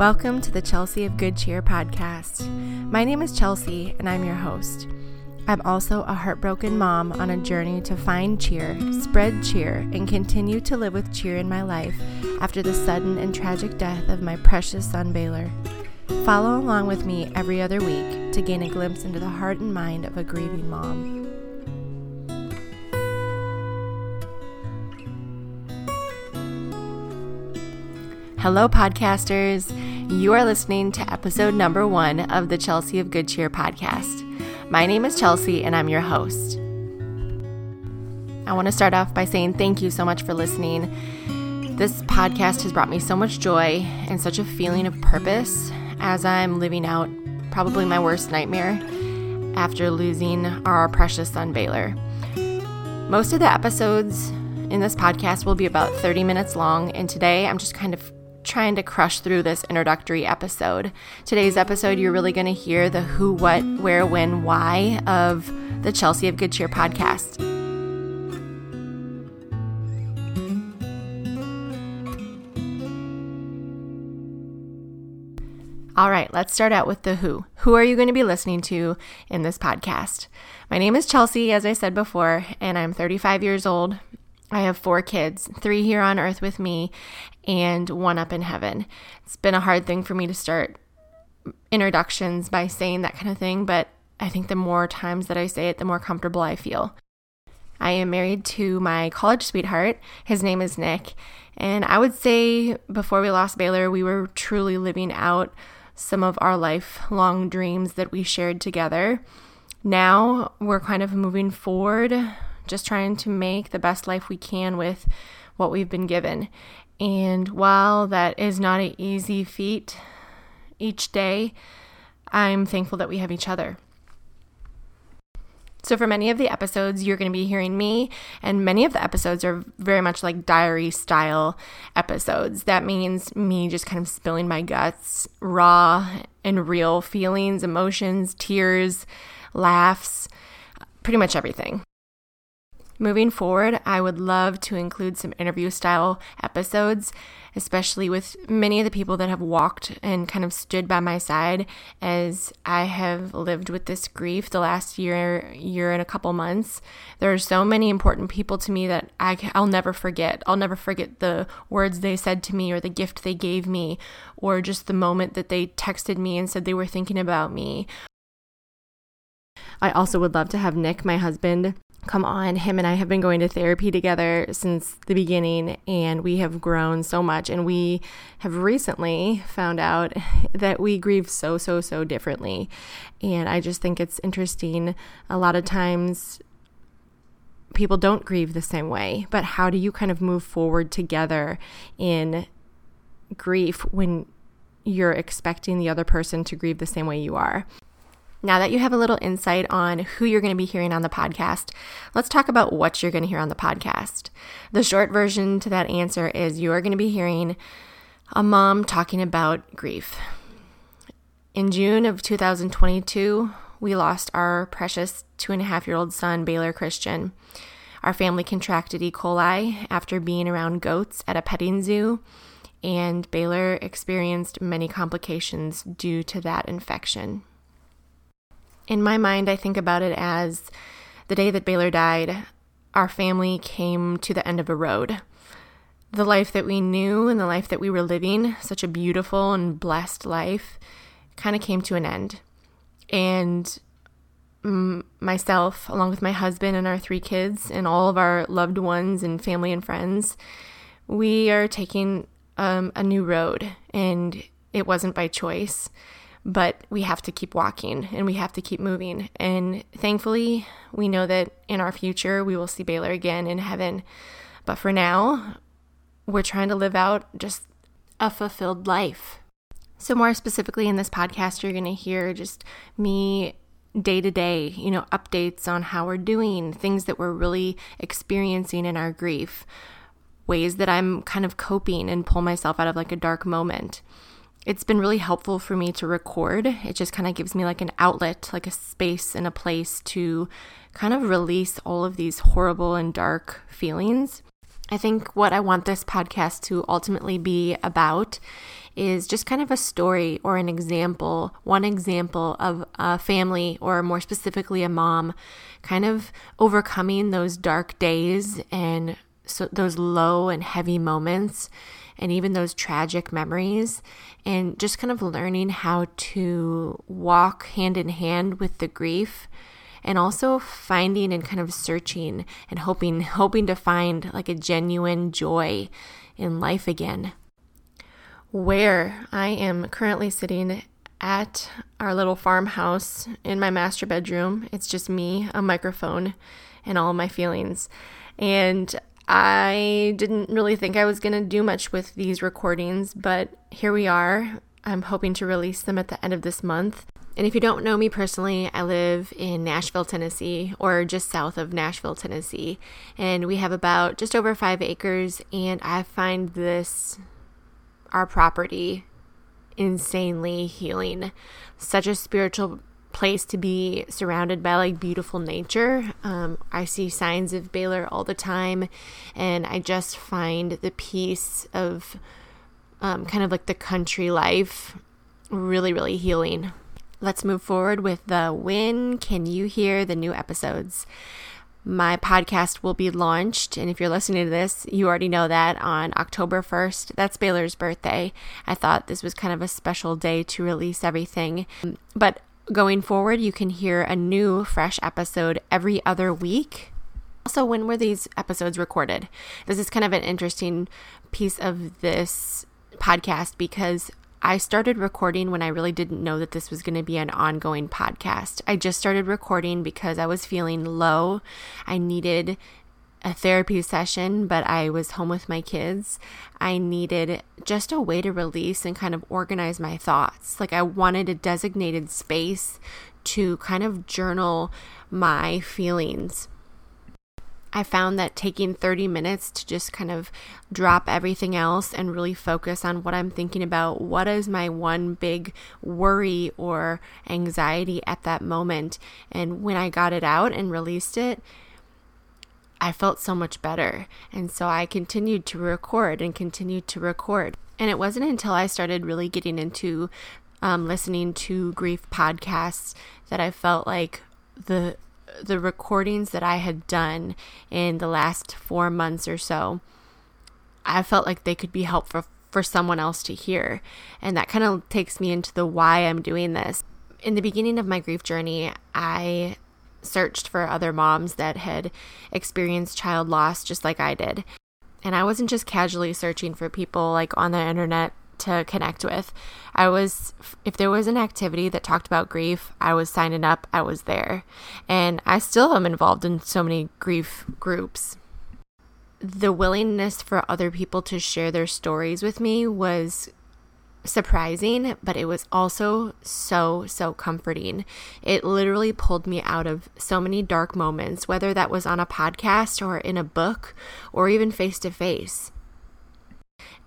Welcome to the Chelsea of Good Cheer podcast. My name is Chelsea, and I'm your host. I'm also a heartbroken mom on a journey to find cheer, spread cheer, and continue to live with cheer in my life after the sudden and tragic death of my precious son Baylor. Follow along with me every other week to gain a glimpse into the heart and mind of a grieving mom. Hello, podcasters. You are listening to episode number one of the Chelsea of Good Cheer podcast. My name is Chelsea, and I'm your host. I want to start off by saying thank you so much for listening. This podcast has brought me so much joy and such a feeling of purpose as I'm living out probably my worst nightmare after losing our precious son, Baylor. Most of the episodes in this podcast will be about 30 minutes long, and today I'm just kind of trying to crush through this introductory episode. Today's episode, you're really going to hear the who, what, where, when, why of the Chelsea of Good Cheer podcast. All right, let's start out with the who. Who are you going to be listening to in this podcast? My name is Chelsea, as I said before, and I'm 35 years old. I have four kids, three here on earth with me, and one up in heaven. It's been a hard thing for me to start introductions by saying that kind of thing, but I think the more times that I say it, the more comfortable I feel. I am married to my college sweetheart. His name is Nick. And I would say before we lost Baylor, we were truly living out some of our lifelong dreams that we shared together. Now we're kind of moving forward just trying to make the best life we can with what we've been given. And while that is not an easy feat each day, I'm thankful that we have each other. So, for many of the episodes, you're going to be hearing me, and many of the episodes are very much like diary style episodes. That means me just kind of spilling my guts, raw and real feelings, emotions, tears, laughs, pretty much everything. Moving forward, I would love to include some interview style episodes, especially with many of the people that have walked and kind of stood by my side as I have lived with this grief the last year, year and a couple months. There are so many important people to me that I, I'll never forget. I'll never forget the words they said to me or the gift they gave me or just the moment that they texted me and said they were thinking about me. I also would love to have Nick, my husband, come on. Him and I have been going to therapy together since the beginning, and we have grown so much. And we have recently found out that we grieve so, so, so differently. And I just think it's interesting. A lot of times, people don't grieve the same way, but how do you kind of move forward together in grief when you're expecting the other person to grieve the same way you are? Now that you have a little insight on who you're going to be hearing on the podcast, let's talk about what you're going to hear on the podcast. The short version to that answer is you are going to be hearing a mom talking about grief. In June of 2022, we lost our precious two and a half year old son, Baylor Christian. Our family contracted E. coli after being around goats at a petting zoo, and Baylor experienced many complications due to that infection in my mind, I think about it as the day that Baylor died, our family came to the end of a road. The life that we knew and the life that we were living, such a beautiful and blessed life, kind of came to an end. And myself, along with my husband and our three kids, and all of our loved ones and family and friends, we are taking um, a new road. And it wasn't by choice but we have to keep walking and we have to keep moving. And thankfully, we know that in our future we will see Baylor again in heaven. But for now, we're trying to live out just a fulfilled life. So, more specifically in this podcast, you're going to hear just me day to day, you know, updates on how we're doing, things that we're really experiencing in our grief, ways that I'm kind of coping and pull myself out of like a dark moment it's been really helpful for me to record. It just kind of gives me like an outlet, like a space and a place to kind of release all of these horrible and dark feelings. I think what I want this podcast to ultimately be about is just kind of a story or an example, one example of a family, or more specifically, a mom, kind of overcoming those dark days and so those low and heavy moments and even those tragic memories and just kind of learning how to walk hand in hand with the grief and also finding and kind of searching and hoping hoping to find like a genuine joy in life again. Where i am currently sitting at our little farmhouse in my master bedroom it's just me a microphone and all my feelings. And I didn't really think I was going to do much with these recordings, but here we are. I'm hoping to release them at the end of this month. And if you don't know me personally, I live in Nashville, Tennessee, or just south of Nashville, Tennessee. And we have about just over five acres. And I find this, our property, insanely healing. Such a spiritual place to be surrounded by like beautiful nature. Um, I see signs of Baylor all the time, and I just find the peace of um, kind of like the country life really, really healing. Let's move forward with the when can you hear the new episodes? My podcast will be launched, and if you're listening to this, you already know that on October 1st. That's Baylor's birthday. I thought this was kind of a special day to release everything. But Going forward, you can hear a new, fresh episode every other week. Also, when were these episodes recorded? This is kind of an interesting piece of this podcast because I started recording when I really didn't know that this was going to be an ongoing podcast. I just started recording because I was feeling low. I needed a therapy session, but I was home with my kids. I needed just a way to release and kind of organize my thoughts. Like I wanted a designated space to kind of journal my feelings. I found that taking 30 minutes to just kind of drop everything else and really focus on what I'm thinking about, what is my one big worry or anxiety at that moment. And when I got it out and released it, I felt so much better. And so I continued to record and continued to record. And it wasn't until I started really getting into um, listening to grief podcasts that I felt like the the recordings that I had done in the last four months or so, I felt like they could be helpful for someone else to hear. And that kind of takes me into the why I'm doing this. In the beginning of my grief journey, I searched for other moms that had experienced child loss just like I did. And I wasn't just casually searching for people like on the internet to connect with. I was, if there was an activity that talked about grief, I was signing up, I was there. And I still am involved in so many grief groups. The willingness for other people to share their stories with me was surprising, but it was also so, so comforting. It literally pulled me out of so many dark moments, whether that was on a podcast or in a book or even face to face.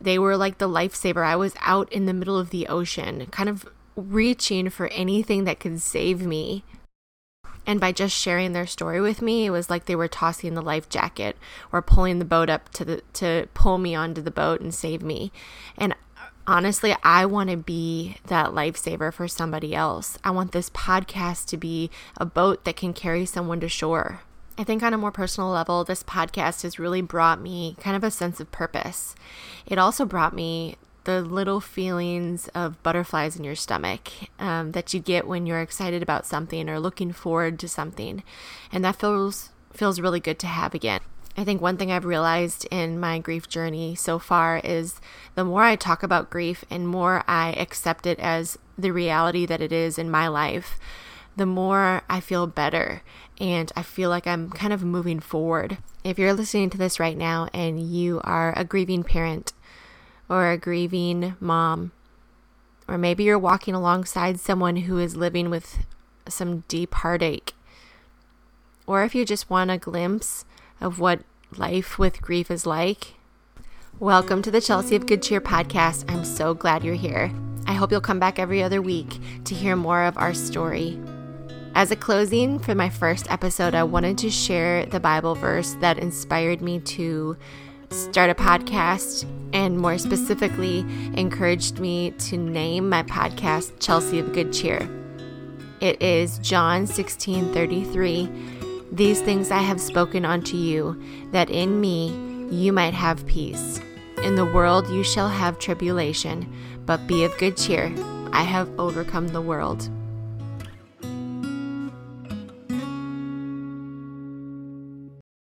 They were like the lifesaver. I was out in the middle of the ocean, kind of reaching for anything that could save me. And by just sharing their story with me, it was like they were tossing the life jacket or pulling the boat up to the to pull me onto the boat and save me. And honestly, I want to be that lifesaver for somebody else. I want this podcast to be a boat that can carry someone to shore. I think on a more personal level, this podcast has really brought me kind of a sense of purpose. It also brought me the little feelings of butterflies in your stomach um, that you get when you're excited about something or looking forward to something, and that feels feels really good to have again. I think one thing I've realized in my grief journey so far is the more I talk about grief and more I accept it as the reality that it is in my life, the more I feel better and I feel like I'm kind of moving forward. If you're listening to this right now and you are a grieving parent or a grieving mom, or maybe you're walking alongside someone who is living with some deep heartache, or if you just want a glimpse of what life with grief is like. Welcome to the Chelsea of Good Cheer podcast. I'm so glad you're here. I hope you'll come back every other week to hear more of our story. As a closing for my first episode, I wanted to share the Bible verse that inspired me to start a podcast and more specifically encouraged me to name my podcast Chelsea of Good Cheer. It is John 16:33. These things I have spoken unto you, that in me you might have peace. In the world you shall have tribulation, but be of good cheer. I have overcome the world.